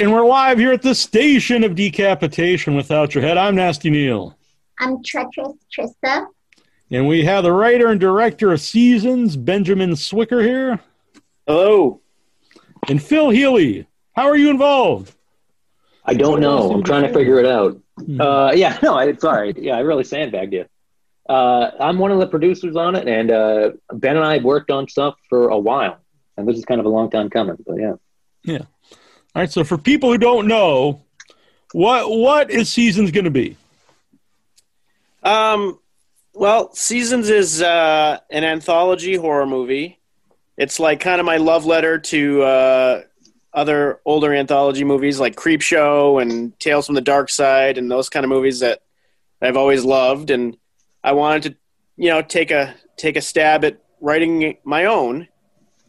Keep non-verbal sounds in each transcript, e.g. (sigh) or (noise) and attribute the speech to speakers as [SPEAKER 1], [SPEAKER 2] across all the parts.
[SPEAKER 1] All right, and we're live here at the station of decapitation without your head. I'm Nasty Neal.
[SPEAKER 2] I'm Treacherous Trista.
[SPEAKER 1] And we have the writer and director of Seasons, Benjamin Swicker here.
[SPEAKER 3] Hello.
[SPEAKER 1] And Phil Healy. How are you involved?
[SPEAKER 3] I don't know. I'm trying to figure it out. Uh, yeah, no, I, sorry. Yeah, I really sandbagged you. Uh, I'm one of the producers on it, and uh, Ben and I have worked on stuff for a while, and this is kind of a long time coming. But yeah,
[SPEAKER 1] Yeah. All right, so for people who don't know, what what is Seasons going to be?
[SPEAKER 4] Um, well, Seasons is uh, an anthology horror movie. It's like kind of my love letter to uh, other older anthology movies like Creepshow and Tales from the Dark Side and those kind of movies that I've always loved. And I wanted to, you know, take a take a stab at writing my own.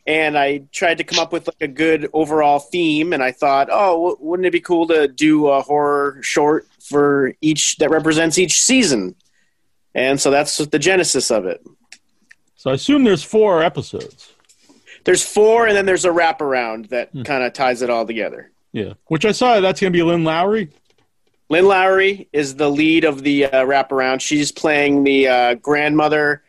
[SPEAKER 4] And I tried to come up with like a good overall theme. And I thought, oh, wouldn't it be cool to do a horror short for each that represents each season? And so that's the genesis of it.
[SPEAKER 1] So I assume there's four episodes.
[SPEAKER 4] There's four, and then there's a wraparound that kind of ties it all together.
[SPEAKER 1] Yeah, which I saw that's going to be Lynn Lowry.
[SPEAKER 4] Lynn Lowry is the lead of the uh, wraparound. She's playing the uh, grandmother,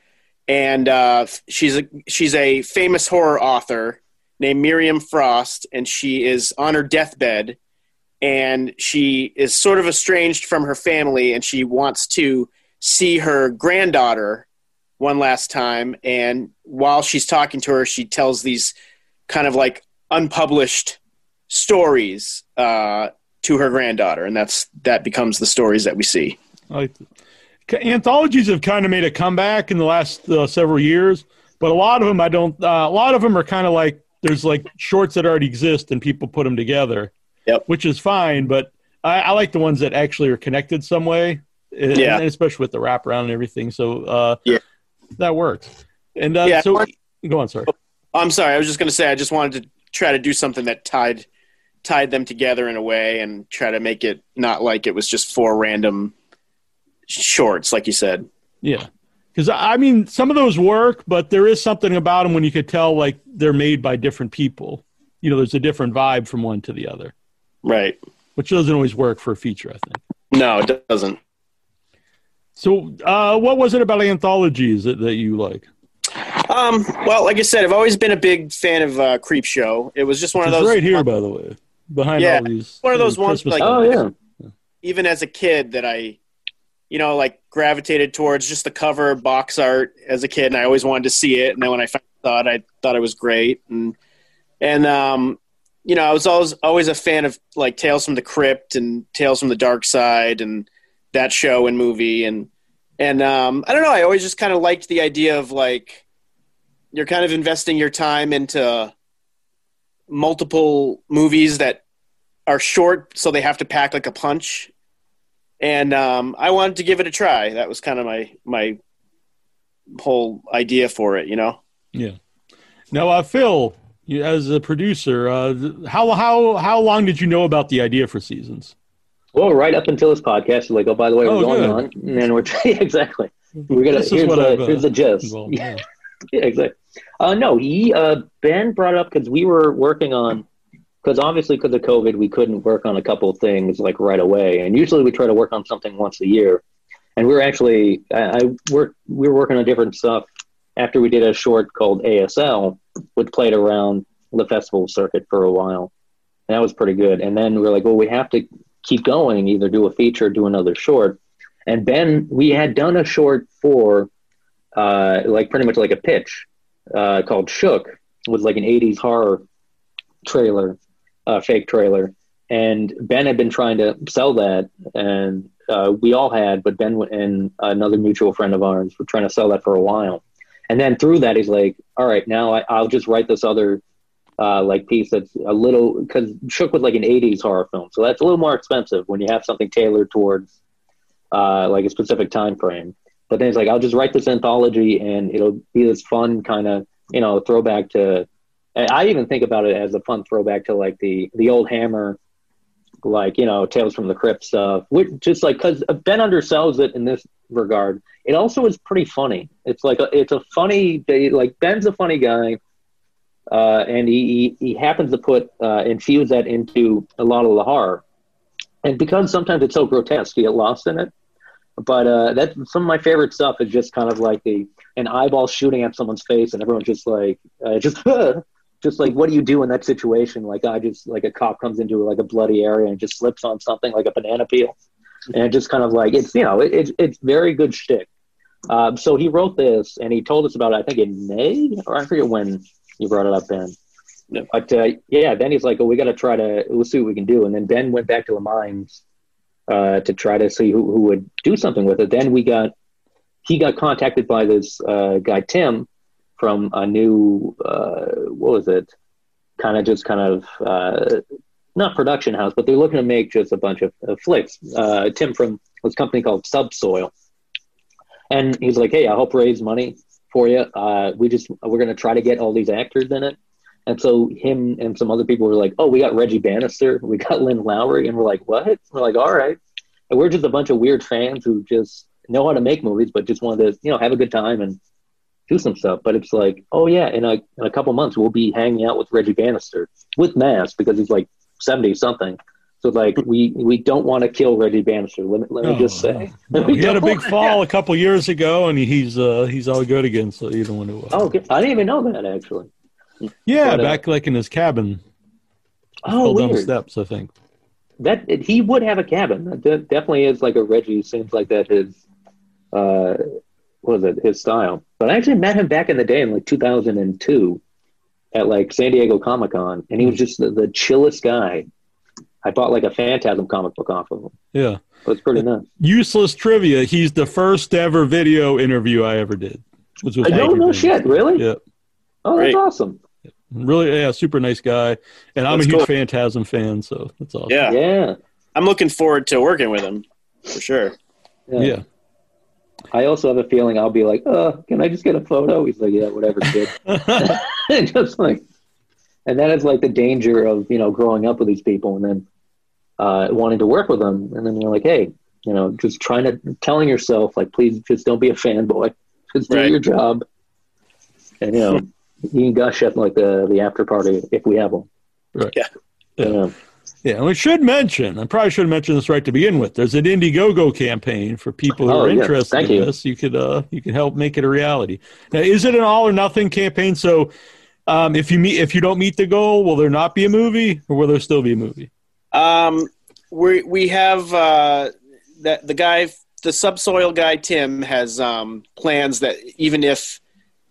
[SPEAKER 4] and uh, she's a she's a famous horror author named Miriam Frost, and she is on her deathbed, and she is sort of estranged from her family, and she wants to see her granddaughter one last time. And while she's talking to her, she tells these kind of like unpublished stories uh, to her granddaughter, and that's that becomes the stories that we see.
[SPEAKER 1] Like anthologies have kind of made a comeback in the last uh, several years, but a lot of them I don't. Uh, a lot of them are kind of like there's like shorts that already exist and people put them together.
[SPEAKER 4] Yep.
[SPEAKER 1] Which is fine, but I, I like the ones that actually are connected some way. and-
[SPEAKER 4] Yeah.
[SPEAKER 1] and especially with the wraparound and everything. So uh,
[SPEAKER 4] Yeah.
[SPEAKER 1] that works. And uh,
[SPEAKER 4] Yeah,
[SPEAKER 1] so
[SPEAKER 4] I-
[SPEAKER 1] go on, sorry.
[SPEAKER 4] I'm sorry, I was just going to say I just wanted to try to do something that tied tied them together in a way and try to make it not like it was just four random shorts, like you said.
[SPEAKER 1] Yeah. Because I mean, some of those work, but there is something about them when you could tell like they're made by different people. You know, there's a different vibe from one to the other,
[SPEAKER 4] Right?
[SPEAKER 1] which doesn't always work for a feature, I think.
[SPEAKER 4] No, it doesn't.
[SPEAKER 1] So, uh, what was it about anthologies that, that you like?
[SPEAKER 4] Um, well, like I said, I've always been a big fan of uh, Creep Show. It was just one of
[SPEAKER 1] It's
[SPEAKER 4] those
[SPEAKER 1] right here, by the way, behind
[SPEAKER 4] Yeah,
[SPEAKER 1] all these.
[SPEAKER 4] one of those ones,
[SPEAKER 1] Christmas
[SPEAKER 4] like-
[SPEAKER 3] oh yeah,
[SPEAKER 4] even as a kid that I, you know, like gravitated towards just the cover box art as a kid, and I always wanted to see it. And then when I it, I thought it was great, and and um, you know, I was always always a fan of like Tales from the Crypt and Tales from the Dark Side and that show and movie, and and um, I don't know, I always just kind of liked the idea of like you're kind of investing your time into multiple movies that are short, so they have to pack like a punch and um, I wanted to give it a try. That was kind of my my whole idea for it, you know.
[SPEAKER 1] Yeah. Now, uh, Phil, you, as a producer, uh, how how how long did you know about the idea for seasons?
[SPEAKER 3] well, right up until this podcast, you're like, oh, by the way, we're
[SPEAKER 1] Oh,
[SPEAKER 3] going
[SPEAKER 1] good.
[SPEAKER 3] on, and then we're (laughs) exactly. We're gonna
[SPEAKER 1] This is
[SPEAKER 3] here's
[SPEAKER 1] what
[SPEAKER 3] the,
[SPEAKER 1] I've, uh,
[SPEAKER 3] here's the gist.
[SPEAKER 1] Well,
[SPEAKER 3] yeah,
[SPEAKER 1] yeah.
[SPEAKER 3] yeah, exactly. Uh, no, he uh, Ben brought up because we were working on because obviously because of COVID we couldn't work on a couple things like right away, and usually we try to work on something once a year. And we are actually I, I worked we were working on different stuff after we did a short called ASL, which played around the festival circuit for a while. And that was pretty good. And then we are like, well, we have to keep going, either do a feature, or do another short. And Ben, we had done a short for uh, like pretty much like a pitch uh, called Shook. It was like an 80s horror trailer, uh, fake trailer. And Ben had been trying to sell that, and uh, we all had, but Ben and another mutual friend of ours were trying to sell that for a while. And then through that, he's like, all right, now I, I'll just write this other uh, like piece that's a little, because Shook was like an 80s horror film. So that's a little more expensive when you have something tailored towards uh, like a specific time frame. But then it's like, I'll just write this anthology and it'll be this fun kind of, you know, throwback to, I even think about it as a fun throwback to like the, the old Hammer, like, you know, Tales from the Crypt stuff, which just like, cause Ben undersells it in this regard. It also is pretty funny. It's like, a, it's a funny, like Ben's a funny guy uh, and he, he he happens to put uh, infuse that into a lot of the horror, and because sometimes it's so grotesque, you get lost in it. But uh, that's some of my favorite stuff. Is just kind of like the an eyeball shooting at someone's face, and everyone's just like uh, just (laughs) just like what do you do in that situation? Like I just like a cop comes into like a bloody area and just slips on something like a banana peel, and it just kind of like it's you know it, it's it's very good shtick. Um, so he wrote this and he told us about it. I think in May or I forget when you brought it up, Ben. But uh, yeah, then he's like, "Oh, we got to try to we'll see what we can do." And then Ben went back to the mines uh, to try to see who, who would do something with it. Then we got he got contacted by this uh, guy Tim from a new uh, what was it? Kind of just kind of uh, not production house, but they're looking to make just a bunch of, of flicks. Uh, Tim from this company called Subsoil, and he's like, "Hey, I help raise money for you. Uh, we just we're gonna try to get all these actors in it." And so him and some other people were like, "Oh, we got Reggie Bannister, we got Lynn Lowry," and we're like, "What?" We're like, "All right." And we're just a bunch of weird fans who just know how to make movies, but just wanted to, you know, have a good time and do some stuff. But it's like, oh yeah, in a in a couple months we'll be hanging out with Reggie Bannister with Mass because he's like seventy something. So like we we don't want to kill Reggie Bannister. Let me, let me
[SPEAKER 1] Oh,
[SPEAKER 3] just say.
[SPEAKER 1] no.
[SPEAKER 3] We (laughs)
[SPEAKER 1] he had a big fall a couple years ago, and he's uh, he's all good again. So you don't want to. Uh,
[SPEAKER 3] Oh, okay. I didn't even know that actually.
[SPEAKER 1] yeah,
[SPEAKER 3] but, uh,
[SPEAKER 1] back like in his cabin,
[SPEAKER 3] Oh,
[SPEAKER 1] fell down the
[SPEAKER 3] weird.
[SPEAKER 1] steps. I think.
[SPEAKER 3] That he would have a cabin. That definitely is like a Reggie. Seems like that his, uh, was it? His style. But I actually met him back in the day in like 2002, at like San Diego Comic Con, and he was just the, the chillest guy. I bought like a Phantasm comic book off of him.
[SPEAKER 1] Yeah.
[SPEAKER 3] It was pretty nuts.
[SPEAKER 1] Useless trivia. He's the first ever video interview I ever did. Was with
[SPEAKER 3] I don't know shit. Really?
[SPEAKER 1] Yeah.
[SPEAKER 3] Oh, that's
[SPEAKER 4] Great.
[SPEAKER 3] awesome.
[SPEAKER 1] Really, yeah, super nice guy, and I'm
[SPEAKER 4] That's
[SPEAKER 1] a huge
[SPEAKER 4] cool.
[SPEAKER 1] Phantasm fan, so that's awesome.
[SPEAKER 4] Yeah.
[SPEAKER 3] Yeah.
[SPEAKER 4] I'm looking forward to working with him for sure.
[SPEAKER 3] yeah.
[SPEAKER 1] yeah.
[SPEAKER 3] I also have a feeling I'll be like, uh, can I just get a photo? He's like, yeah, whatever, kid. (laughs) (laughs) just like, and that is like the danger of you know growing up with these people and then uh, wanting to work with them, and then you're like, hey, you know, just trying to telling yourself like, please, just don't be a fanboy, just do
[SPEAKER 4] Right.
[SPEAKER 3] your job, and you know, (laughs) you can gush at like the the after party if we have one.
[SPEAKER 1] Right.
[SPEAKER 4] Yeah.
[SPEAKER 1] Yeah.
[SPEAKER 3] Yeah.
[SPEAKER 1] Yeah, and we should mention, I probably should have mentioned this right to begin with. There's an Indiegogo campaign for people who
[SPEAKER 3] Oh,
[SPEAKER 1] are
[SPEAKER 3] yeah.
[SPEAKER 1] interested
[SPEAKER 3] Thank
[SPEAKER 1] in
[SPEAKER 3] you.
[SPEAKER 1] this. You could uh you can help make it a reality. Now, is it an all or nothing campaign? So um, if you meet if you don't meet the goal, will there not be a movie or will there still be a movie?
[SPEAKER 4] Um, we we have uh, that the guy, the subsoil guy, Tim has um, plans that even if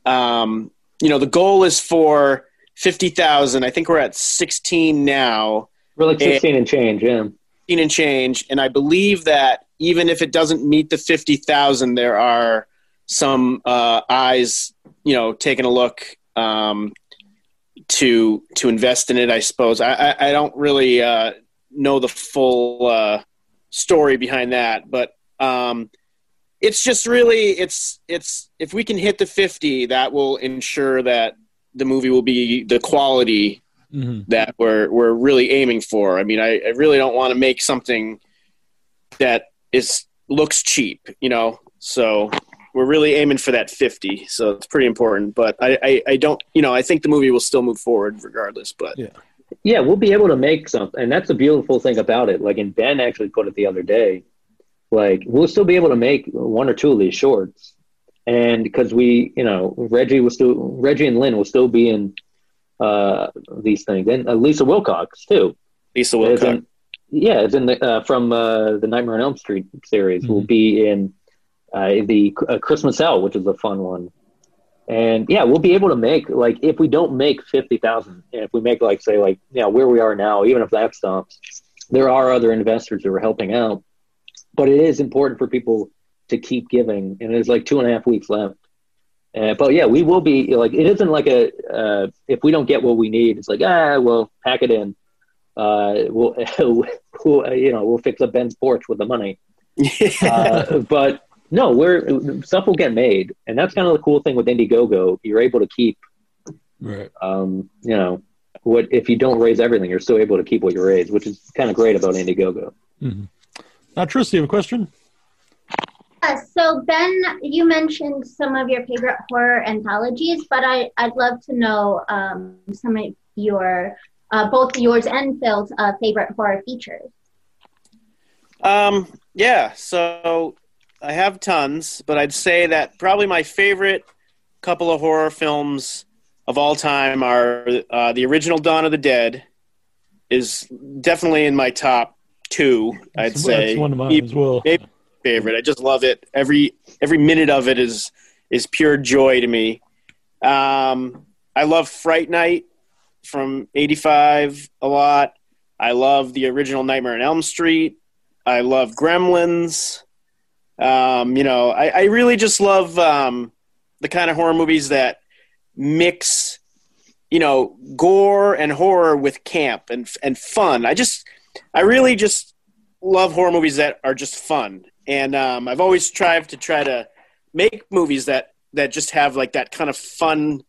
[SPEAKER 4] um, you know the goal is for fifty thousand, I think we're at sixteen now,
[SPEAKER 3] We're like
[SPEAKER 4] Eh.
[SPEAKER 3] 16 and change, yeah.
[SPEAKER 4] sixteen and change, and I believe that even if it doesn't meet the fifty thousand, there are some uh, eyes, you know, taking a look um, to to invest in it. I suppose I I, I don't really uh, know the full uh, story behind that, but um, it's just really it's it's if we can hit the fifty, that will ensure that the movie will be the quality
[SPEAKER 1] Mm-hmm.
[SPEAKER 4] that we're we're really aiming for. I mean, I, I really don't want to make something that is looks cheap, you know. So we're really aiming for that fifty. So it's pretty important. But I, I, I don't, you know, I think the movie will still move forward regardless. But
[SPEAKER 3] Yeah, yeah we'll be able to make something, and that's the beautiful thing about it. Like, and Ben actually put it the other day. Like, we'll still be able to make one or two of these shorts, and because we, you know, Reggie will still, Reggie and Lynn will still be in uh, these things, and uh, Lisa Wilcox too.
[SPEAKER 4] Lisa Wilcox.
[SPEAKER 3] in- yeah, it's in the uh, from uh, the Nightmare on Elm Street series. Will
[SPEAKER 1] Mhm.
[SPEAKER 3] be in uh, the uh, Christmas Hell, which is a fun one. And yeah, we'll be able to make like if we don't make fifty thousand, if we make like say like yeah where we are now, even if that stops, there are other investors who are helping out. But it is important for people to keep giving, and there's like two and a half weeks left. Uh, but yeah, we will be like it isn't like a uh, if we don't get what we need, it's like ah well pack it in. Uh, we'll, (laughs) we'll uh, you know we'll fix up Ben's porch with the money. (laughs) Uh, but no, we're stuff will get made, and that's kind of the cool thing with Indiegogo. You're able to keep,
[SPEAKER 1] Right.
[SPEAKER 3] um, you know, what if you don't raise everything, you're still able to keep what you raise, which is kind of great about Indiegogo.
[SPEAKER 1] Mm-hmm. Now, Tris, you have a question?
[SPEAKER 2] So Ben, you mentioned some of your favorite horror anthologies, but I, I'd love to know um, some of your, uh, both yours and Phil's uh, favorite horror features.
[SPEAKER 4] Um, yeah, so I have tons, but I'd say that probably my favorite couple of horror films of all time are uh, the original Dawn of the Dead is definitely in my top two. I'd
[SPEAKER 1] That's-
[SPEAKER 4] say
[SPEAKER 1] that's one of mine as well.
[SPEAKER 4] Maybe favorite. I just love it. Every every minute of it is is pure joy to me. Um, I love Fright Night from '85 a lot. I love the original Nightmare on Elm Street. I love Gremlins. Um, you know, I, I really just love um, the kind of horror movies that mix, you know, gore and horror with camp and and fun. I just, I really just love horror movies that are just fun, and um, I've always tried to try to make movies that that just have like that kind of fun,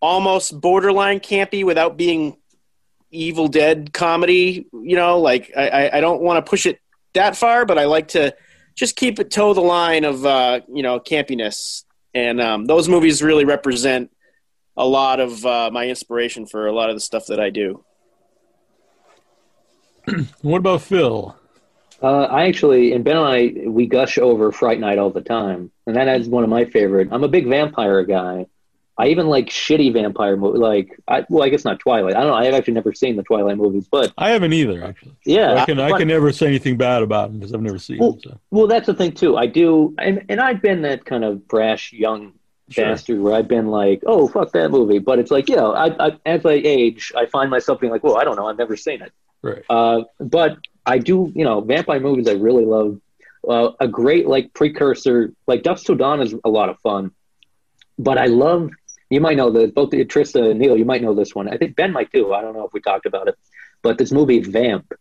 [SPEAKER 4] almost borderline campy without being Evil Dead comedy. You know, like I, I, don't want to push it that far, but I like to just keep it toe the line of uh, you know campiness, and um, those movies really represent a lot of uh, my inspiration for a lot of the stuff that I do. (clears throat)
[SPEAKER 1] What about Phil?
[SPEAKER 3] Uh, I actually, and Ben and I, we gush over Fright Night all the time, and that is one of my favorite. I'm a big vampire guy. I even like shitty vampire movies. Like, I, well, I guess not Twilight. I don't know. I've actually never seen the Twilight movies, but
[SPEAKER 1] I haven't either, actually.
[SPEAKER 3] yeah,
[SPEAKER 1] I can I
[SPEAKER 3] but-
[SPEAKER 1] can never say anything bad about them because I've never seen
[SPEAKER 3] Well,
[SPEAKER 1] him. So.
[SPEAKER 3] Well, that's the thing too. I do, and and I've been that kind of brash young
[SPEAKER 1] Sure.
[SPEAKER 3] bastard where I've been like, oh fuck that movie, but it's like, you know, I, I as I age, I find myself being like, well, I don't know, I've never seen it.
[SPEAKER 1] Right.
[SPEAKER 3] Uh, but I do, you know, vampire movies I really love. Uh, a great like precursor, like Dusk Till Dawn is a lot of fun. But I love, you might know this, both Trista and Neal, you might know this one. I think Ben might too. I don't know if we talked about it, but this movie Vamp.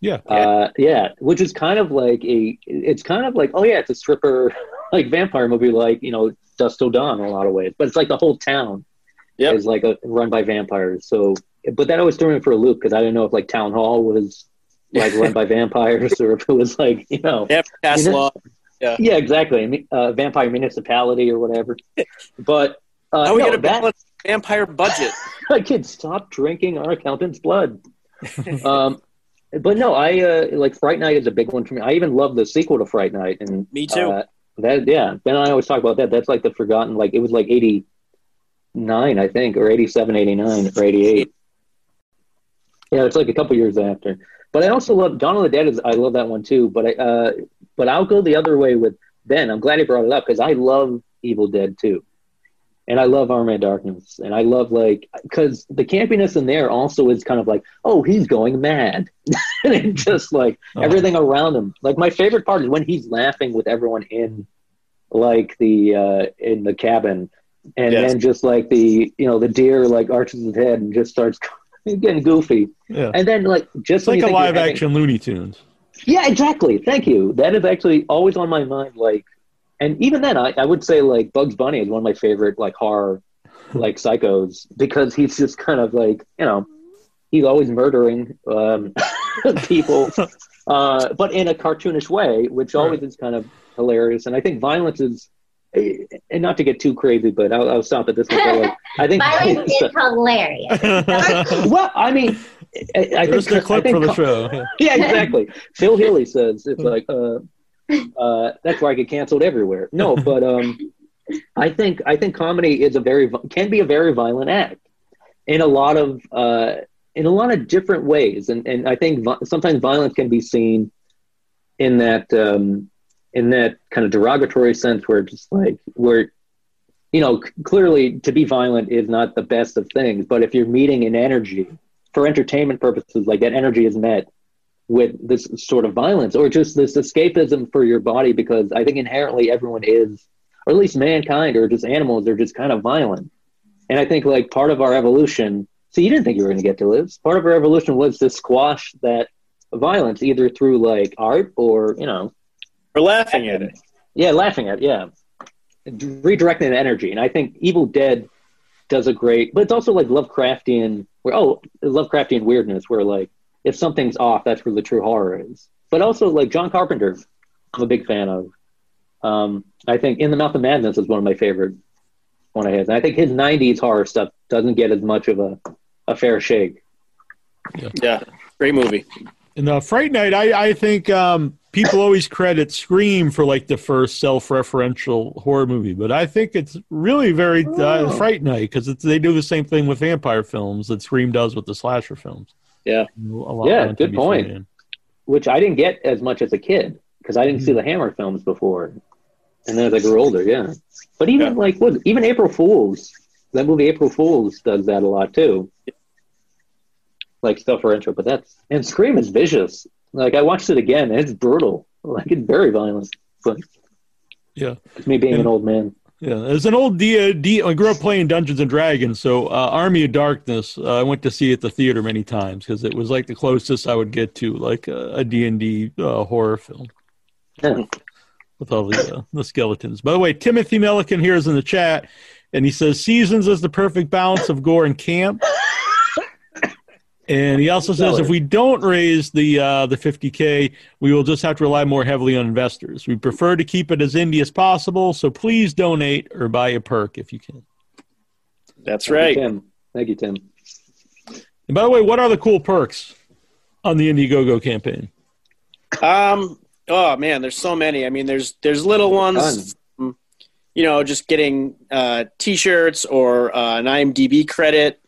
[SPEAKER 1] Yeah.
[SPEAKER 3] Uh, yeah, which is kind of like a, it's kind of like, oh yeah, it's a stripper, (laughs) like vampire movie, like you know, Dusk Till Dawn in a lot of ways. But it's like the whole town
[SPEAKER 4] Yep.
[SPEAKER 3] is like a, run by vampires. So, but that always threw me for a loop because I didn't know if like Town Hall was like run by (laughs) vampires or if it was like you know,
[SPEAKER 4] Yep, pass law.
[SPEAKER 3] yeah, exactly, I uh, vampire municipality or whatever. (laughs) But uh,
[SPEAKER 4] How we
[SPEAKER 3] no,
[SPEAKER 4] get a
[SPEAKER 3] that,
[SPEAKER 4] vampire budget? (laughs)
[SPEAKER 3] I could stop drinking our accountant's blood. um, but no, I uh, like Fright Night is a big one for me. I even love the sequel to Fright Night, and
[SPEAKER 4] Me too.
[SPEAKER 3] Uh, that yeah, Ben and I always talk about that. That's like the forgotten. Like it was like eighty nine, I think, or 87, 89, or eighty eight. Yeah, it's like a couple years after. But I also love Dawn of the Dead. Is I love that one too. But I uh, but I'll go the other way with Ben. I'm glad he brought it up because I love Evil Dead too and I love Army of Darkness, and I love like because the campiness in there also is kind of like, oh, he's going mad, (laughs) and just like
[SPEAKER 1] Oh.
[SPEAKER 3] everything around him. Like my favorite part is when he's laughing with everyone in like the uh in the cabin, and
[SPEAKER 4] Yes.
[SPEAKER 3] then just like the you know the deer like arches his head and just starts getting goofy,
[SPEAKER 1] Yeah.
[SPEAKER 3] and then like just
[SPEAKER 1] like a live
[SPEAKER 3] having-
[SPEAKER 1] action Looney Tunes.
[SPEAKER 3] yeah, exactly. Thank you. That is actually always on my mind. Like, and even then, I, I would say like Bugs Bunny is one of my favorite like horror like psychos because he's just kind of like you know he's always murdering um, (laughs) people, uh, but in a cartoonish way, which always is kind of hilarious. And I think violence is. And not to get too crazy, but I'll, I'll stop at this one. Like, I think (laughs)
[SPEAKER 2] Violence (laughs) is hilarious. (laughs)
[SPEAKER 3] well, I mean, I, I
[SPEAKER 1] There's
[SPEAKER 3] think
[SPEAKER 1] the clip
[SPEAKER 3] I think
[SPEAKER 1] for the show. Yeah.
[SPEAKER 3] yeah, exactly. Phil Healy says it's like uh, uh, that's why I get canceled everywhere. No, but um, I think I think comedy is a very can be a very violent act in a lot of uh, in a lot of different ways, and and I think vi- sometimes violence can be seen in that um, in that kind of derogatory sense where just like where you know clearly to be violent is not the best of things, but if you're meeting an energy for entertainment purposes, like that energy is met with this sort of violence or just this escapism for your body because I think inherently everyone is, or at least mankind or just animals are just kind of violent. And I think like part of our evolution, so you didn't think you were going to get to this. Part of our evolution was to squash that violence either through like art or, you know,
[SPEAKER 4] We're laughing at it.
[SPEAKER 3] yeah, laughing at, it, yeah. Redirecting the energy. And I think Evil Dead does a great, but it's also like Lovecraftian, where, oh, Lovecraftian weirdness, where like if something's off, that's where the true horror is. But also like John Carpenter, I'm a big fan of. Um, I think In the Mouth of Madness is one of my favorite one of his. And I think his '90s horror stuff doesn't get as much of a, a fair shake.
[SPEAKER 4] Yeah, great movie.
[SPEAKER 1] In the Fright Night, I, I think um, people always credit Scream for like the first self-referential horror movie, but I think it's really very uh. Fright Night because they do the same thing with vampire films that Scream does with the slasher films.
[SPEAKER 4] Yeah.
[SPEAKER 1] A lot
[SPEAKER 3] Yeah, good point.
[SPEAKER 1] fan.
[SPEAKER 3] which I didn't get as much as a kid because I didn't see the Hammer films before, and then as I grew older, yeah. But even
[SPEAKER 4] Yeah.
[SPEAKER 3] like what, even April Fools, that movie April Fools does that a lot too, like self-referential. But that's and Scream is vicious. Like I watched it again, and it's brutal. (laughs) Like it's very violent. But
[SPEAKER 1] Yeah.
[SPEAKER 3] it's me being an old man.
[SPEAKER 1] Yeah, as an old D, D I grew up playing Dungeons and Dragons, so uh, Army of Darkness uh, I went to see at the theater many times because it was like the closest I would get to like a, a D and D uh, horror film
[SPEAKER 3] Yeah.
[SPEAKER 1] with all the uh, the skeletons. By the way, Timothy Milliken here is in the chat, and he says Seasons is the perfect balance of gore and camp. And he also says if we don't raise the uh, the 50k, we will just have to rely more heavily on investors. We prefer to keep it as indie as possible, so please donate or buy a perk if you can.
[SPEAKER 4] That's
[SPEAKER 3] Thank you,
[SPEAKER 4] right.
[SPEAKER 3] Tim. Thank you, Tim.
[SPEAKER 1] And by the way, what are the cool perks on the Indiegogo campaign?
[SPEAKER 4] Um. Oh man, there's so many. I mean, there's there's little ones. um, You know, just getting uh, T-shirts or uh, an IMDb credit.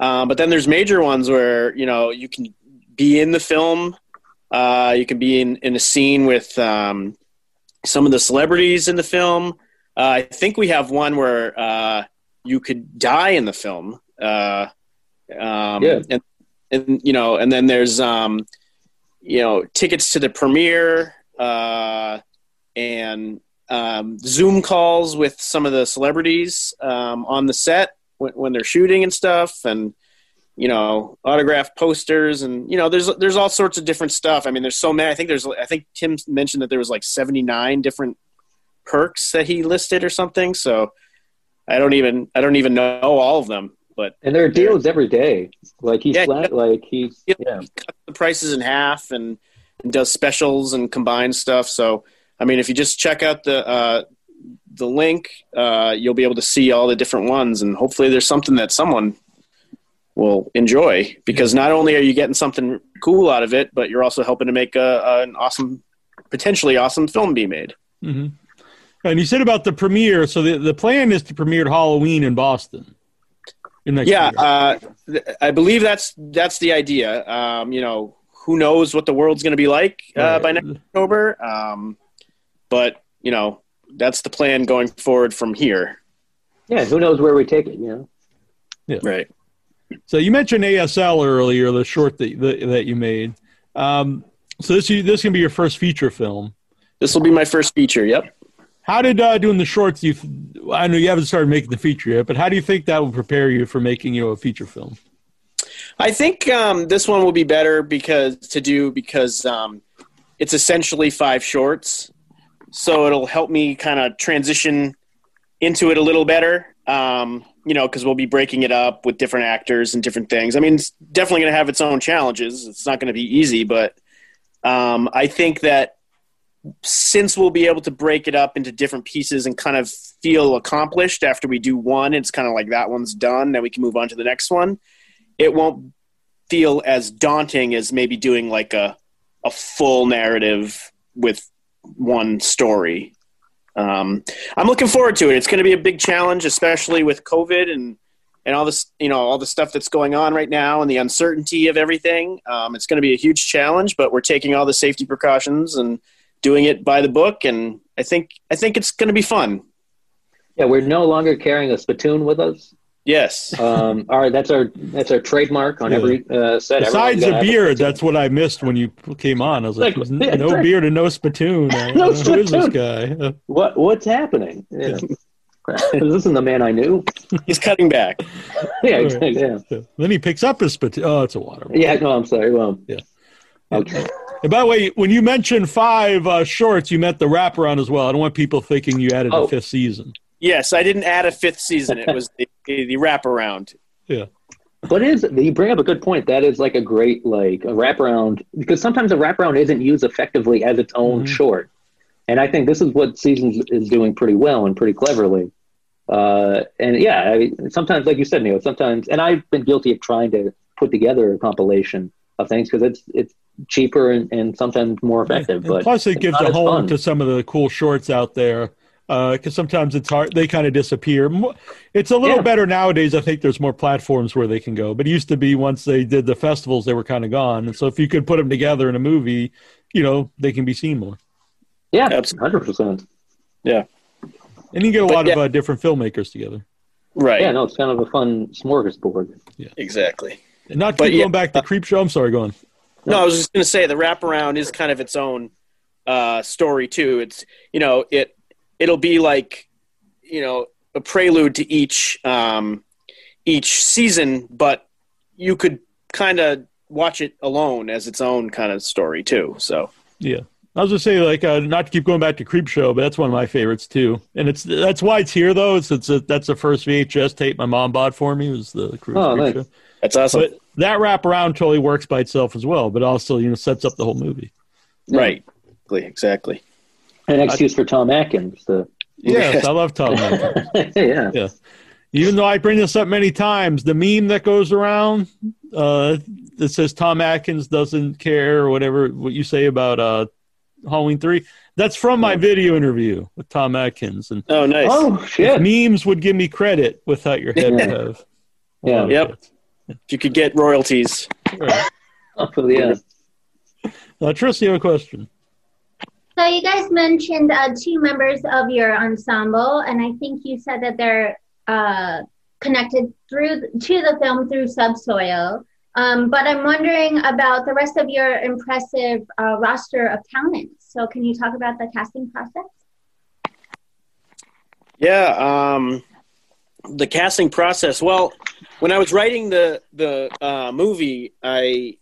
[SPEAKER 4] Um, but then there's major ones where you know you can be in the film. Uh, you can be in, in a scene with um, some of the celebrities in the film. Uh, I think we have one where uh, you could die in the film. Uh, um,
[SPEAKER 3] Yeah.
[SPEAKER 4] and, and you know, and then there's um, you know tickets to the premiere uh, and um, Zoom calls with some of the celebrities um, on the set when, when they're shooting and stuff, and you know autograph posters and you know there's there's all sorts of different stuff. I mean, there's so many. I think there's I think Tim mentioned that there was like 79 different perks that he listed or something. So I don't even I don't even know all of them, but
[SPEAKER 3] And there are deals every day. Like he's
[SPEAKER 4] Yeah,
[SPEAKER 3] flat, like he's
[SPEAKER 4] Yeah.
[SPEAKER 3] yeah.
[SPEAKER 4] cut the prices in half and, and does specials and combined stuff. So, I mean, if you just check out the uh, the link, uh, you'll be able to see all the different ones, and hopefully, there's something that someone will enjoy. Because not only are you getting something cool out of it, but you're also helping to make a, an awesome, potentially awesome film be made.
[SPEAKER 1] hmm And you said about the premiere. So the, the plan is to premiere at Halloween in Boston. in
[SPEAKER 4] yeah, uh, th- I believe that's that's the idea. Um, you know, who knows what the world's going to be like uh,
[SPEAKER 1] Right.
[SPEAKER 4] by next October? Um, but you know, that's the plan going forward from here.
[SPEAKER 3] Yeah, who knows where we take it, you know? Yeah.
[SPEAKER 4] Right.
[SPEAKER 1] So you mentioned ASL earlier, the short that that, that you made. Um, so this this can be your first feature film.
[SPEAKER 4] This will be my first feature. Yep.
[SPEAKER 1] How did uh, doing the shorts? You, I know you haven't started making the feature yet, but how do you think that will prepare you for making you know, a feature film?
[SPEAKER 4] I think um, this one will be better because to do because um, it's essentially five shorts, so it'll help me kind of transition into it a little better. Um, you know, because we'll be breaking it up with different actors and different things. I mean, it's definitely going to have its own challenges. It's not going to be easy, but um, I think that since we'll be able to break it up into different pieces and kind of feel accomplished after we do one, it's kind of like that one's done. Then we can move on to the next one. It won't feel as daunting as maybe doing like a a full narrative with one story. Um, I'm looking forward to it. It's going to be a big challenge, especially with COVID and and all this, you know, all the stuff that's going on right now and the uncertainty of everything. Um, it's going to be a huge challenge, but we're taking all the safety precautions and doing it by the book. And I think I think it's going to be fun.
[SPEAKER 3] Yeah, we're no longer carrying a spittoon with us.
[SPEAKER 4] Yes.
[SPEAKER 3] Um, all right, that's our that's our trademark on
[SPEAKER 1] Yeah.
[SPEAKER 3] every uh, set.
[SPEAKER 1] Besides
[SPEAKER 3] Everyone's
[SPEAKER 1] the
[SPEAKER 3] gotta have a
[SPEAKER 1] beard,
[SPEAKER 3] spittoon.
[SPEAKER 1] that's what I missed when you came on. I was like,
[SPEAKER 3] Like,
[SPEAKER 1] no
[SPEAKER 3] right.
[SPEAKER 1] beard and no spittoon. I- (laughs)
[SPEAKER 3] No
[SPEAKER 1] Who is this guy? Uh,
[SPEAKER 3] what what's happening? Yeah. (laughs) this isn't the man I knew.
[SPEAKER 4] He's cutting back. (laughs)
[SPEAKER 3] Yeah,
[SPEAKER 1] Right.
[SPEAKER 3] exactly, yeah,
[SPEAKER 1] yeah. Then he picks up his spittoon. Oh, it's a water. bottle.
[SPEAKER 3] yeah. No, I'm sorry. Well,
[SPEAKER 1] Yeah.
[SPEAKER 3] Okay.
[SPEAKER 1] And by the way, when you mentioned five uh, shorts, you meant the wraparound as well. I don't want people thinking you added
[SPEAKER 3] Oh.
[SPEAKER 1] a fifth season.
[SPEAKER 4] Yes, I didn't add a fifth season. It was the, the wraparound. Yeah.
[SPEAKER 3] But is you bring up a good point. That is like a great like a wraparound because sometimes a wraparound isn't used effectively as its own
[SPEAKER 1] Mhm.
[SPEAKER 3] short, And I think this is what Seasons is doing pretty well and pretty cleverly. Uh, and yeah, I, sometimes, like you said, Neal, sometimes, and I've been guilty of trying to put together a compilation of things because it's it's cheaper and, and sometimes more effective.
[SPEAKER 1] And
[SPEAKER 3] but
[SPEAKER 1] plus, it gives a
[SPEAKER 3] as
[SPEAKER 1] home
[SPEAKER 3] fun.
[SPEAKER 1] to some of the cool shorts out there. Because sometimes it's hard; they kind of disappear. It's a little
[SPEAKER 3] Yeah.
[SPEAKER 1] better nowadays. I think there's more platforms where they can go. But it used to be once they did the festivals, they were kind of gone. And so, if you could put them together in a movie, you know, they can be seen more.
[SPEAKER 3] yeah,
[SPEAKER 4] Absolutely.
[SPEAKER 3] hundred percent. Yeah.
[SPEAKER 1] And you get a
[SPEAKER 4] But
[SPEAKER 1] lot
[SPEAKER 4] yeah.
[SPEAKER 1] of uh, different filmmakers together.
[SPEAKER 4] Right.
[SPEAKER 3] Yeah, no, it's kind of a fun smorgasbord.
[SPEAKER 4] yeah Exactly.
[SPEAKER 1] And not to
[SPEAKER 4] But
[SPEAKER 1] keep
[SPEAKER 4] yeah,
[SPEAKER 1] going back to Creep Show. I'm sorry, go on.
[SPEAKER 4] No, I was just going to say the wraparound is kind of its own uh, story too. It's you know it it'll be like you know a prelude to each um, each season, but you could kind of watch it alone as its own kind of story too. So
[SPEAKER 1] Yeah. I was gonna say like uh, not to keep going back to Creep Show, but that's one of my favorites too. And it's that's why it's here though. It's it's a, that's the first VHS tape my mom bought for me was the Creep,
[SPEAKER 3] Oh,
[SPEAKER 1] Creep
[SPEAKER 3] nice.
[SPEAKER 1] Show.
[SPEAKER 4] that's awesome.
[SPEAKER 1] But that wraparound totally works by itself as well, but also you know sets up the whole movie.
[SPEAKER 4] right. Exactly. Exactly.
[SPEAKER 3] An excuse for Tom Atkins. To,
[SPEAKER 1] Yes, I love Tom. Atkins. (laughs)
[SPEAKER 3] yeah.
[SPEAKER 1] Even though I bring this up many times, the meme that goes around uh, that says Tom Atkins doesn't care or whatever what you say about uh, Halloween three. That's from my video interview with Tom Atkins, and
[SPEAKER 4] Oh, nice.
[SPEAKER 3] Oh shit.
[SPEAKER 1] memes would give me credit without your head
[SPEAKER 3] Yeah.
[SPEAKER 1] have.
[SPEAKER 3] Yeah.
[SPEAKER 4] Yep. If you could get royalties.
[SPEAKER 1] Right. (laughs)
[SPEAKER 3] Oh, yeah.
[SPEAKER 1] Uh, Tris, you have a question?
[SPEAKER 2] So you guys mentioned uh, two members of your ensemble, and I think you said that they're uh, connected through to the film through Subsoil. Um, but I'm wondering about the rest of your impressive uh, roster of talents. So can you talk about the casting process?
[SPEAKER 4] Yeah, um, the casting process. Well, when I was writing the the uh, movie, I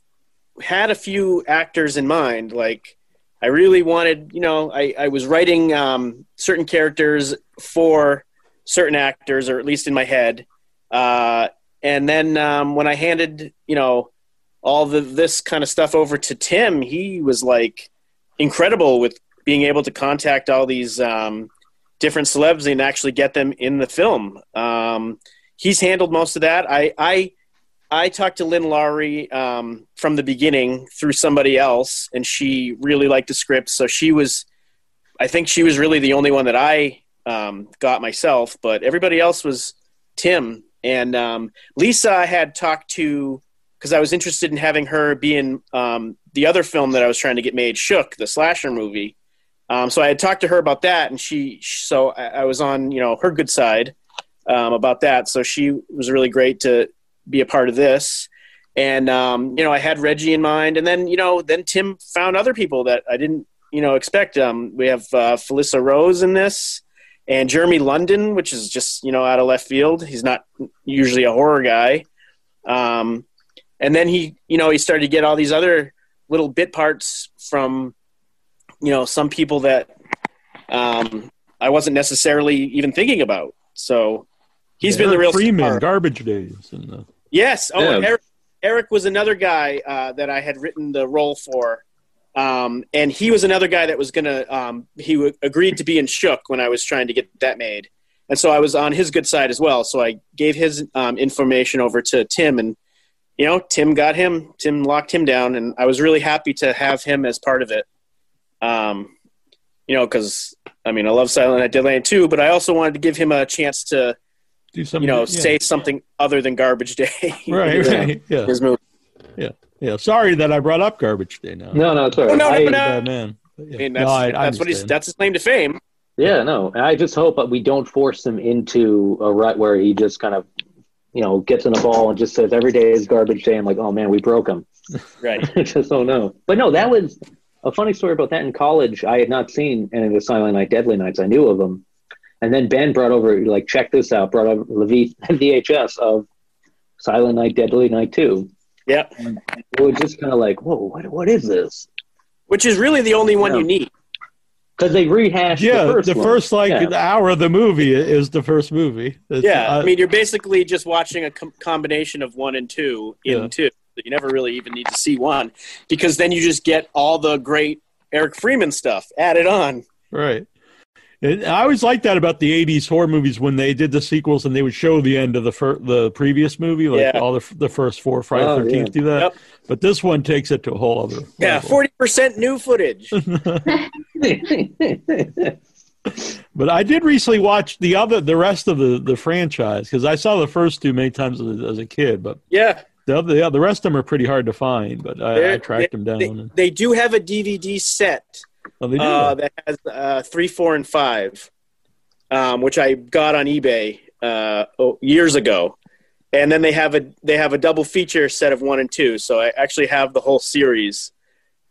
[SPEAKER 4] had a few actors in mind. Like, I really wanted, you know, I, I was writing um, certain characters for certain actors, or at least in my head. Uh, and then um, when I handed, you know, all the this kind of stuff over to Tim, he was like incredible with being able to contact all these. Um, different celebs and actually get them in the film. Um, he's handled most of that. I I I talked to Lynn Lowry um, from the beginning through somebody else, and she really liked the script. So she was, I think she was really the only one that I um, got myself, but everybody else was Tim and um, Lisa. I had talked to because I was interested in having her be in um, the other film that I was trying to get made, Shook, the slasher movie. Um, so I had talked to her about that, and she, so I, I was on, you know, her good side um, about that. So she was really great to be a part of this. And um, you know, I had Reggie in mind, and then you know, then Tim found other people that I didn't, you know, expect. Um, we have uh, Felissa Rose in this, and Jeremy London, which is just you know out of left field. He's not usually a horror guy. Um, and then he, you know, he started to get all these other little bit parts from you know some people that um, I wasn't necessarily even thinking about. So he's been the real
[SPEAKER 1] Freeman,
[SPEAKER 4] star.
[SPEAKER 1] Garbage Days, and uh,
[SPEAKER 4] Yes. Oh,
[SPEAKER 3] Yeah.
[SPEAKER 4] Eric, Eric was another guy uh, that I had written the role for, um, and he was another guy that was gonna. Um, he w- agreed to be in Shook when I was trying to get that made, and so I was on his good side as well. So I gave his um, information over to Tim, and you know, Tim got him. Tim locked him down, and I was really happy to have him as part of it. Um, you know, because I mean, I love Silent Night Deadly too, but I also wanted to give him a chance to,
[SPEAKER 1] do some,
[SPEAKER 4] you know,
[SPEAKER 1] yeah.
[SPEAKER 4] say something other than Garbage Day. (laughs)
[SPEAKER 1] right, right, yeah,
[SPEAKER 4] His movie.
[SPEAKER 1] yeah. Sorry that I brought up Garbage Day now.
[SPEAKER 3] No, no, it's all
[SPEAKER 4] Oh, no, no,
[SPEAKER 3] I-
[SPEAKER 4] no.
[SPEAKER 1] Bad man. Yeah.
[SPEAKER 4] I mean, that's,
[SPEAKER 1] no, I, I
[SPEAKER 4] that's what he's.
[SPEAKER 1] understand.
[SPEAKER 4] That's his claim to fame.
[SPEAKER 3] Yeah, no. And I just hope that we don't force him into a rut where he just kind of, you know, gets in a ball and just says every day is garbage day. I'm like, oh man, we broke him. (laughs)
[SPEAKER 4] Right. (laughs)
[SPEAKER 3] just oh no. But no, that was a funny story about that in college. I had not seen any of the Silent Night, Deadly Nights. I knew of them, and then Ben brought over like, check this out. Brought over the VHS (laughs) of Silent Night, Deadly Night Two.
[SPEAKER 4] Yeah.
[SPEAKER 3] And it was just kind of like, whoa, what, what is this?
[SPEAKER 4] Which is really the only one
[SPEAKER 3] Yeah.
[SPEAKER 4] you need.
[SPEAKER 3] Because they rehashed
[SPEAKER 1] yeah,
[SPEAKER 3] the first
[SPEAKER 1] the
[SPEAKER 3] one.
[SPEAKER 1] first like
[SPEAKER 3] Yeah.
[SPEAKER 1] hour of the movie is the first movie. It's,
[SPEAKER 4] Yeah.
[SPEAKER 1] uh,
[SPEAKER 4] I mean, you're basically just watching a com- combination of one and two in
[SPEAKER 1] Yeah.
[SPEAKER 4] two. You never really even need to see one because then you just get all the great Eric Freeman stuff added on.
[SPEAKER 1] Right. And I always liked that about the '80s horror movies when they did the sequels and they would show the end of the fir- the previous movie, like
[SPEAKER 4] Yeah.
[SPEAKER 1] all the the first four Friday
[SPEAKER 3] Oh,
[SPEAKER 1] Thirteenth do that.
[SPEAKER 4] Yep.
[SPEAKER 1] But this one takes it to a whole other.
[SPEAKER 4] Yeah, forty percent new footage. (laughs) (laughs)
[SPEAKER 1] But I did recently watch the other, the rest of the the franchise because I saw the first two many times as, a- as a kid, but
[SPEAKER 4] Yeah,
[SPEAKER 1] the other, yeah, the rest of them are pretty hard to find. But I, I
[SPEAKER 4] They're-
[SPEAKER 1] tracked them down.
[SPEAKER 4] they, they do have a DVD set
[SPEAKER 1] oh, they do.
[SPEAKER 4] uh, that has uh, three, four, and five, um, which I got on eBay uh, years ago. And then they have a they have a double feature set of one and two, so I actually have the whole series.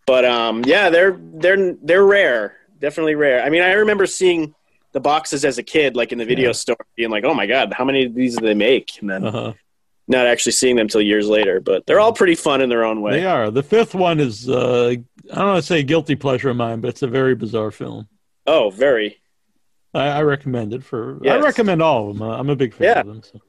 [SPEAKER 4] But um, yeah, they're they're they're rare, definitely rare. I mean, I remember seeing the boxes as a kid, like in the video
[SPEAKER 1] Yeah.
[SPEAKER 4] store, being like, "Oh my god, how many of these do they make?" And then
[SPEAKER 1] uh-huh.
[SPEAKER 4] Not actually seeing them till years later. But they're all pretty fun in their own way.
[SPEAKER 1] They are. The fifth one is uh, I don't want to say a guilty pleasure of mine, but it's a very bizarre film.
[SPEAKER 4] Oh, very.
[SPEAKER 1] I, I recommend it for. I recommend all of them. I'm a big fan
[SPEAKER 4] Yeah.
[SPEAKER 1] of them. So.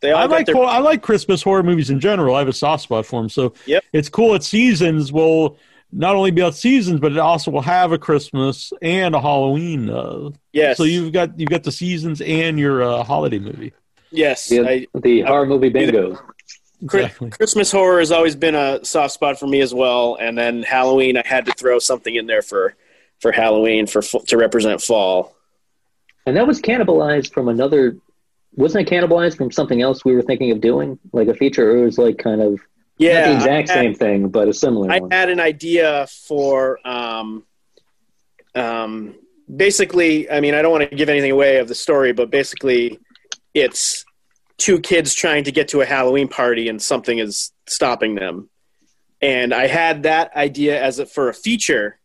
[SPEAKER 4] They all
[SPEAKER 1] I like
[SPEAKER 4] their
[SPEAKER 1] I like Christmas horror movies in general. I have a soft spot for them, so
[SPEAKER 4] Yep.
[SPEAKER 1] it's cool. At seasons will not only be about seasons, but it also will have a Christmas and a Halloween. Uh,
[SPEAKER 4] yes.
[SPEAKER 1] So you've got you've got the seasons and your uh, holiday movie.
[SPEAKER 4] Yes.
[SPEAKER 3] the,
[SPEAKER 4] I,
[SPEAKER 3] the horror movie bingo.
[SPEAKER 4] Chri-
[SPEAKER 1] Exactly.
[SPEAKER 4] Christmas horror has always been a soft spot for me as well, and then Halloween, I had to throw something in there for for Halloween for to represent fall.
[SPEAKER 3] And that was cannibalized from another. Wasn't it cannibalized from something else we were thinking of doing, like a feature? Or it was like kind of
[SPEAKER 4] Yeah,
[SPEAKER 3] not the exact
[SPEAKER 4] had,
[SPEAKER 3] same thing, but a similar
[SPEAKER 4] I
[SPEAKER 3] one.
[SPEAKER 4] had an idea for um, um, basically. I mean, I don't want to give anything away of the story, but basically, it's two kids trying to get to a Halloween party, and something is stopping them. And I had that idea as a, for a feature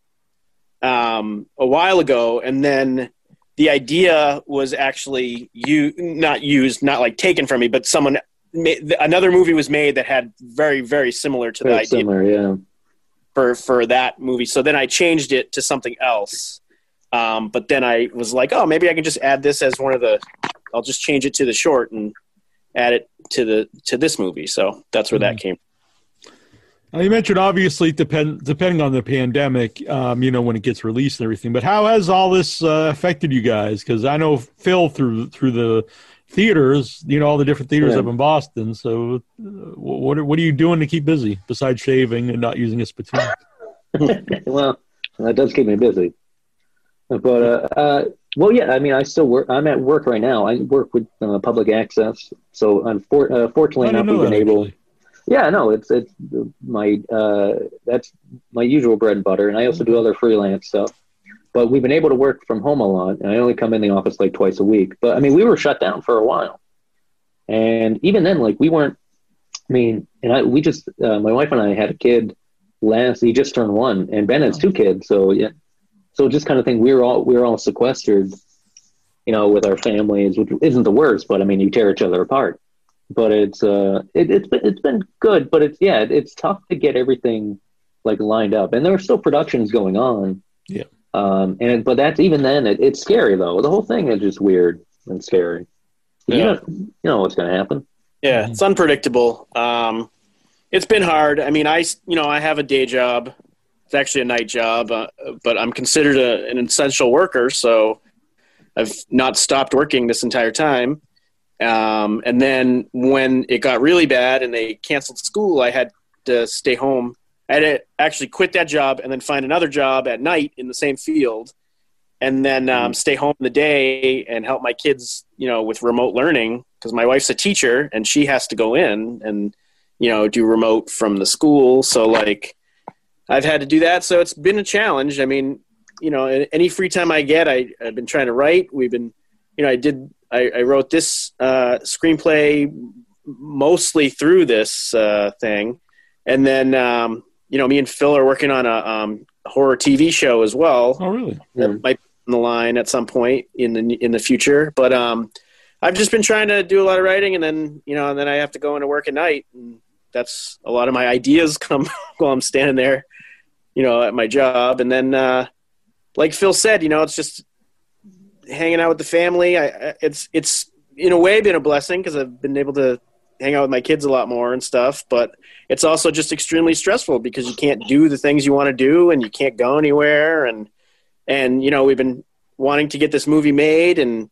[SPEAKER 4] um, a while ago, and then the idea was actually you not used, not like taken from me, but someone made, another movie was made that had very very similar to the idea
[SPEAKER 3] similar, yeah.
[SPEAKER 4] for for that movie. So then I changed it to something else. Um, but then I was like, oh, maybe I can just add this as one of the. I'll just change it to the short and add it to the to this movie. So that's where that came.
[SPEAKER 1] Now, you mentioned obviously depend depending on the pandemic, um, you know when it gets released and everything. But how has all this uh, affected you guys? Because I know Phil through through the theaters, you know all the different theaters
[SPEAKER 3] Yeah.
[SPEAKER 1] up in Boston. So, uh, what are, what are you doing to keep busy besides shaving and not using a spittoon? (laughs)
[SPEAKER 3] well, that does keep me busy. But uh, uh, well, yeah. I mean, I still work. I'm at work right now. I work with uh, public access, so unfor- uh, fortunately
[SPEAKER 1] I didn't
[SPEAKER 3] enough,
[SPEAKER 1] know
[SPEAKER 3] we've been able.
[SPEAKER 1] actually.
[SPEAKER 3] Yeah, no, it's it's my uh, that's my usual bread and butter, and I also do other freelance stuff. But we've been able to work from home a lot, and I only come in the office like twice a week. But I mean, we were shut down for a while, and even then, like we weren't. I mean, and I we just uh, my wife and I had a kid last. He just turned one, and Ben has two kids, so yeah. So just kind of thing. we're all we were all sequestered, you know, with our families, which isn't the worst, but I mean, you tear each other apart but it's uh it, it's been it's been good but it's yeah it, it's tough to get everything like lined up and there are still productions going on
[SPEAKER 1] Yeah.
[SPEAKER 3] um and but that's even then it, it's scary though the whole thing is just weird and scary you
[SPEAKER 4] Yeah.
[SPEAKER 3] know you know what's going to happen
[SPEAKER 4] Yeah, it's unpredictable. Um, it's been hard. I mean, i you know I have a day job. It's actually a night job, uh, but I'm considered a, an essential worker, so I've not stopped working this entire time. Um, and then when it got really bad and they canceled school, I had to stay home. I had to actually quit that job and then find another job at night in the same field, and then um, stay home in the day and help my kids, you know, with remote learning because my wife's a teacher and she has to go in and you know do remote from the school. So like, I've had to do that. So it's been a challenge. I mean, you know, any free time I get, I, I've been trying to write. We've been, you know, I did I, I wrote this uh, screenplay mostly through this uh, thing, and then um, you know me and Phil are working on a um, horror TV show as well
[SPEAKER 1] Oh, really?
[SPEAKER 3] Yeah.
[SPEAKER 4] might be on the line at some point in the in the future. But um, I've just been trying to do a lot of writing, and then you know, and then I have to go into work at night, and that's a lot of my ideas come (laughs) while I'm standing there, you know, at my job, and then uh, like Phil said, you know, it's just hanging out with the family. I, it's it's in a way been a blessing because I've been able to hang out with my kids a lot more and stuff, but it's also just extremely stressful because you can't do the things you want to do and you can't go anywhere. And and you know we've been wanting to get this movie made, and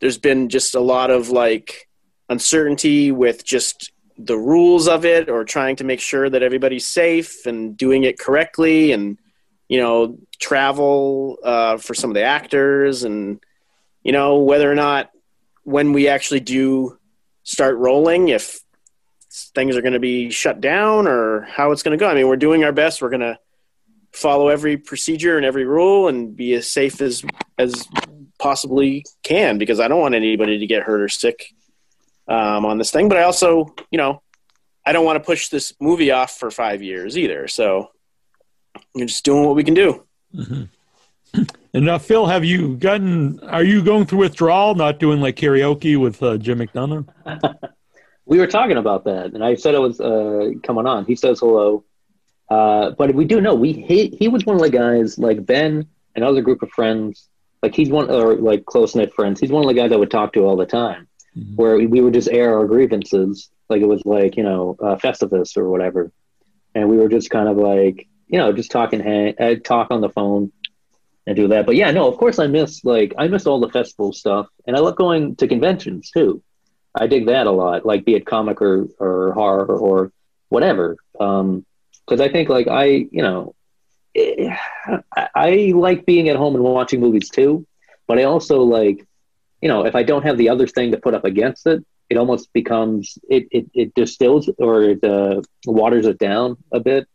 [SPEAKER 4] there's been just a lot of like uncertainty with just the rules of it or trying to make sure that everybody's safe and doing it correctly and you know travel uh, for some of the actors and you know whether or not when we actually do start rolling if things are going to be shut down or how it's going to go. I mean we're doing our best. We're going to follow every procedure and every rule and be as safe as as possibly can because i don't want anybody to get hurt or sick um, on this thing but i also you know i don't want to push this movie off for five years either so we're just doing what we can do
[SPEAKER 1] Mm-hmm. And now, Phil, have you gotten? Are you going through withdrawal? Not doing like karaoke with uh, Jim McDonough? (laughs)
[SPEAKER 3] we were talking about that, and I said it was uh, coming on. He says hello, uh, but we do know we he, he was one of the guys like Ben, and other group of friends. Like he's one or like close knit friends. He's one of the guys I would talk to all the time, mm-hmm. where we would just air our grievances, like it was like you know uh, Festivus or whatever, and we were just kind of like you know just talking, hang, uh, talk on the phone and do that. But yeah, no, of course I miss like I miss all the festival stuff, and I love going to conventions too. I dig that a lot, like be it comic or or horror or whatever. Um, because I think like I, you know, I, I like being at home and watching movies too, but I also like, you know, if I don't have the other thing to put up against it, it almost becomes it it, it distills or it uh, waters it down a bit.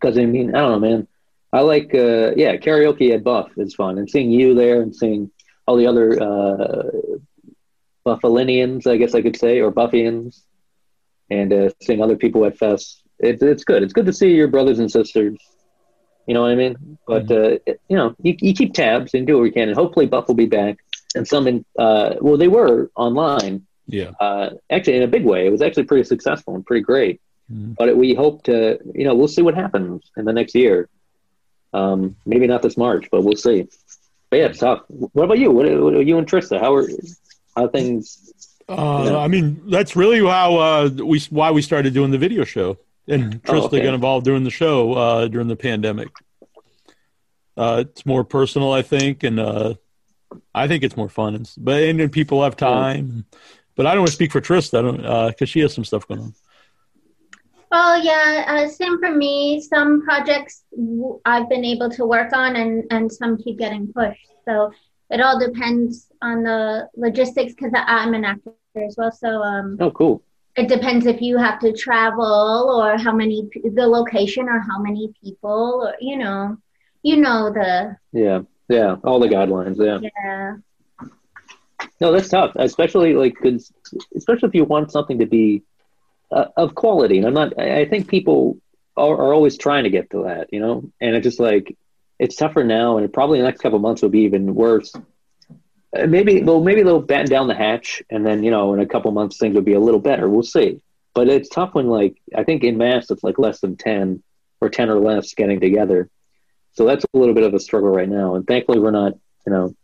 [SPEAKER 3] Because I mean, I don't know, man. I like, uh, yeah, karaoke at Buff is fun, and seeing you there and seeing all the other uh, Buffalinians, I guess I could say, or Buffians, and uh, seeing other people at Fest. It's it's good. It's good to see your brothers and sisters. You know what I mean? But mm-hmm. uh, you know, you, you keep tabs and do what you can, and hopefully Buff will be back. And some, in, uh, well, they were online.
[SPEAKER 1] Yeah.
[SPEAKER 3] Uh, actually, in a big way, it was actually pretty successful and pretty great. Mm-hmm. But we hope to, you know, we'll see what happens in the next year. Um, maybe not this March, but we'll see. But yeah, it's tough. What about you? What, what are you and Trista? How are how things?
[SPEAKER 1] Uh, you know? I mean, that's really how uh, we why we started doing the video show, and oh, Trista oh, okay. got involved during the show uh, during the pandemic. Uh, it's more personal, I think, and uh, I think it's more fun. But and, and people have time. But I don't want to speak for Trista. I don't because uh, she has some stuff going on.
[SPEAKER 2] Well, yeah, uh, same for me. Some projects I've been able to work on, and and some keep getting pushed. So it all depends on the logistics because I'm an actor as well. So um,
[SPEAKER 3] oh, cool.
[SPEAKER 2] It depends if you have to travel or how many the location or how many people or you know, you know the
[SPEAKER 3] yeah yeah all the guidelines yeah
[SPEAKER 2] yeah.
[SPEAKER 3] No, that's tough, especially like because especially if you want something to be uh, of quality. And I'm not. I think people are, are, always trying to get to that, you know. And it's just like it's tougher now, and probably the next couple months will be even worse. Uh, maybe well, maybe they'll batten down the hatch, and then you know, in a couple months things will be a little better. We'll see. But it's tough when like I think in mass it's like less than ten or ten or less getting together. So that's a little bit of a struggle right now. And thankfully we're not, you know,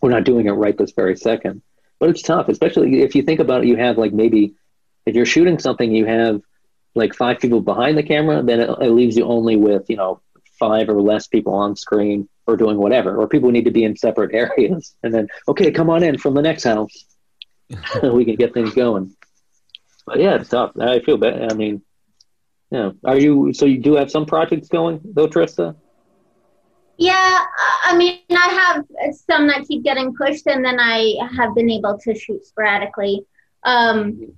[SPEAKER 3] we're not doing it right this very second. But it's tough, especially if you think about it. You have like maybe if you're shooting something, you have like five people behind the camera, then it, it leaves you only with, you know, five or less people on screen or doing whatever, or people need to be in separate (laughs) areas. And then, okay, come on in from the next house. (laughs) we can get things going. But yeah, it's tough. I feel bad. I mean, yeah. Are you, so you do have some projects going though, Trista?
[SPEAKER 2] Yeah, I mean, I have some that keep getting pushed, and then I have been able to shoot sporadically. Um,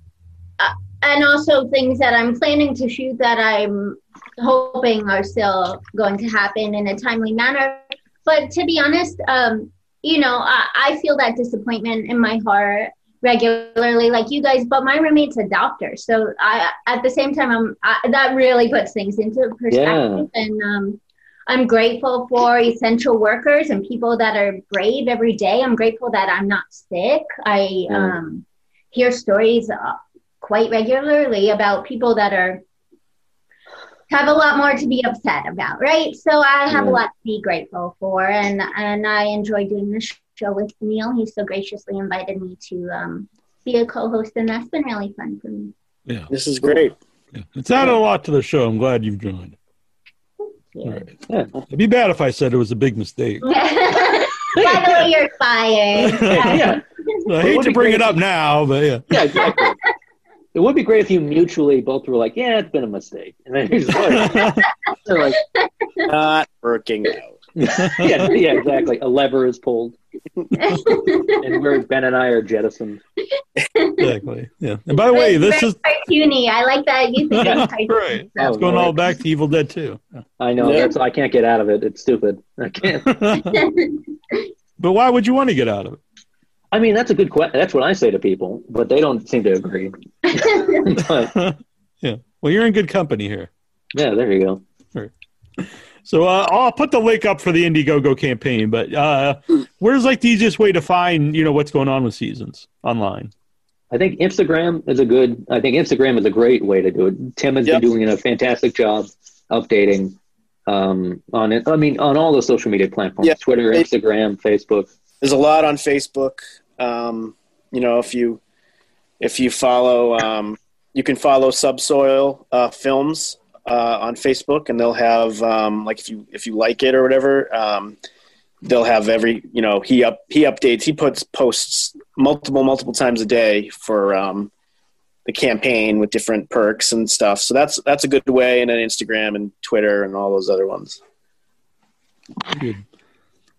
[SPEAKER 2] and also things that I'm planning to shoot that I'm hoping are still going to happen in a timely manner. But to be honest, um, you know, I, I feel that disappointment in my heart regularly, like you guys. But my roommate's a doctor, so I, at the same time, I'm I, that really puts things into perspective, yeah. and um, I'm grateful for essential workers and people that are brave every day. I'm grateful that I'm not sick. I yeah. um, hear stories. Uh, quite regularly about people that are have a lot more to be upset about, right? So I have yeah. a lot to be grateful for, and and I enjoy doing this show with Neal. He so graciously invited me to um, be a co-host, and that's been really fun for me.
[SPEAKER 1] Yeah,
[SPEAKER 4] this is great.
[SPEAKER 1] Yeah. It's added a lot to the show. I'm glad you've joined.
[SPEAKER 2] You.
[SPEAKER 1] Right.
[SPEAKER 3] Yeah.
[SPEAKER 1] It'd be bad if I said it was a big mistake. (laughs)
[SPEAKER 2] By the way, you're fired. (laughs)
[SPEAKER 3] yeah.
[SPEAKER 1] I hate to bring it up now, but yeah.
[SPEAKER 3] Yeah, exactly. it would be great if you mutually both were like, "Yeah, it's been a mistake," and then you're just like, (laughs) they're like
[SPEAKER 4] Not working out. (laughs)
[SPEAKER 3] yeah, yeah, exactly. A lever is pulled, (laughs) and where Ben and I are jettisoned.
[SPEAKER 1] Exactly. Yeah. And by the way, this
[SPEAKER 2] very
[SPEAKER 1] is
[SPEAKER 2] cartoony. I like that you think it's (laughs) cartoony.
[SPEAKER 1] right.
[SPEAKER 3] Oh,
[SPEAKER 1] It's going all back to Evil Dead too.
[SPEAKER 3] I know
[SPEAKER 4] Yeah.
[SPEAKER 3] that's I can't get out of it. It's stupid. I can't.
[SPEAKER 1] but why would you want to get out of it?
[SPEAKER 3] I mean, that's a good question. That's what I say to people, but they don't seem to agree. but
[SPEAKER 1] yeah. Well, you're in good company here.
[SPEAKER 3] yeah, there you go.
[SPEAKER 1] So uh, I'll put the link up for the Indiegogo campaign. But uh, where's like the easiest way to find you know what's going on with seasons online?
[SPEAKER 3] I think Instagram is a good. I think Instagram is a great way to do it. Tim has
[SPEAKER 4] Yep.
[SPEAKER 3] been doing a fantastic job updating um, on it. I mean, on all the social media platforms:
[SPEAKER 4] Yeah.
[SPEAKER 3] Twitter, Instagram, Facebook.
[SPEAKER 4] There's a lot on Facebook. Um, you know, if you if you follow, um, you can follow Subsoil uh, Films uh, on Facebook, and they'll have um, like if you if you like it or whatever, um, they'll have every you know he up he updates he puts posts multiple multiple times a day for um, the campaign with different perks and stuff. So that's that's a good way, and then Instagram and Twitter and all those other ones.
[SPEAKER 1] Good.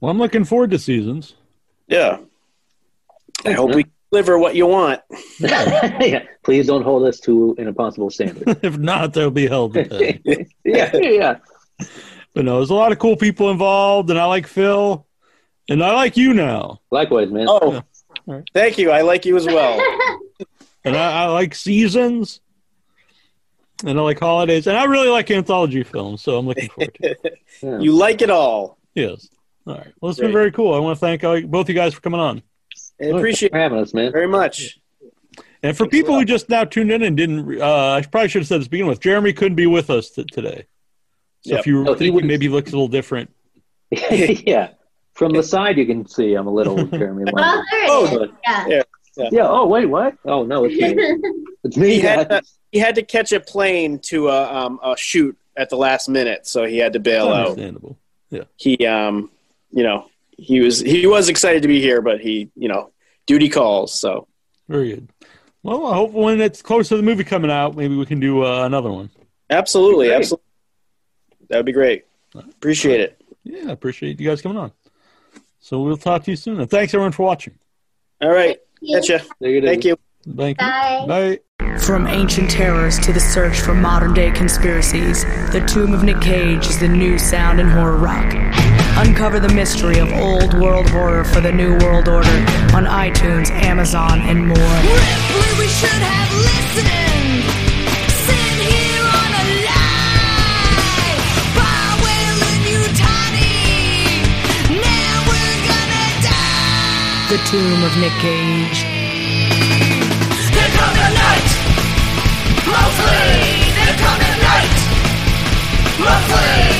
[SPEAKER 1] Well, I'm looking forward to seasons.
[SPEAKER 4] Yeah, I hope we deliver what you want. (laughs)
[SPEAKER 3] yeah, please don't hold us to an impossible standard. (laughs)
[SPEAKER 1] if not, they'll be held to pay. (laughs)
[SPEAKER 3] yeah, yeah.
[SPEAKER 1] But no, there's a lot of cool people involved, and I like Phil, and I like you now,
[SPEAKER 4] Oh,
[SPEAKER 3] Likewise, man.
[SPEAKER 1] Yeah.
[SPEAKER 4] Thank you. I like you as well.
[SPEAKER 1] and I, I like seasons, and I like holidays, and I really like anthology films. So I'm looking forward to it.
[SPEAKER 3] Yeah.
[SPEAKER 4] you like it all.
[SPEAKER 1] Yes. All right. Well, it's been very cool. I want to thank uh, both you guys for coming on.
[SPEAKER 4] I appreciate
[SPEAKER 3] for having us, man.
[SPEAKER 4] very much.
[SPEAKER 1] And for
[SPEAKER 4] Thanks
[SPEAKER 1] people who just now tuned in and didn't, uh, I probably should have said this to begin with. Jeremy couldn't be with us t- today. So
[SPEAKER 4] Yep.
[SPEAKER 1] if you were
[SPEAKER 3] No, he
[SPEAKER 1] thinking
[SPEAKER 3] wouldn't-
[SPEAKER 1] maybe he looks a little different, (laughs)
[SPEAKER 3] yeah. From the (laughs) side, you can see I'm a little (laughs) Jeremy
[SPEAKER 2] Oh, there it
[SPEAKER 4] Oh,
[SPEAKER 2] is.
[SPEAKER 3] But,
[SPEAKER 2] Yeah.
[SPEAKER 3] yeah. Oh, wait, what? Oh, no, it's me. It's me.
[SPEAKER 4] He had, to, he had to catch a plane to a, um, a shoot at the last minute, so he had to bail out.
[SPEAKER 1] understandable. Yeah.
[SPEAKER 4] He, um, you know, he was he was excited to be here, but he, you know, duty calls. So
[SPEAKER 1] Very good. Well, I hope when it's close to the movie coming out, maybe we can do uh, another one.
[SPEAKER 4] absolutely, absolutely, that would be great. Appreciate it.
[SPEAKER 1] Yeah, I appreciate you guys coming on. So we'll talk to you soon. And thanks everyone for watching.
[SPEAKER 4] All right,
[SPEAKER 2] Yeah.
[SPEAKER 4] catch ya.
[SPEAKER 3] There.
[SPEAKER 4] Thank you.
[SPEAKER 1] Thank you.
[SPEAKER 2] Bye.
[SPEAKER 1] Bye.
[SPEAKER 5] From ancient terrors to the search for modern day conspiracies, The Tomb of Nick Cage is the new sound in horror rock. Uncover the mystery of old world horror for the new world order on iTunes, Amazon, and more.
[SPEAKER 6] Ripley, we should have listened. Sitting here on a lie. Bywell and Utani. Now we're gonna die.
[SPEAKER 5] The Tomb of Nick Cage.
[SPEAKER 6] There come the night. Mostly, there come the night. Mostly,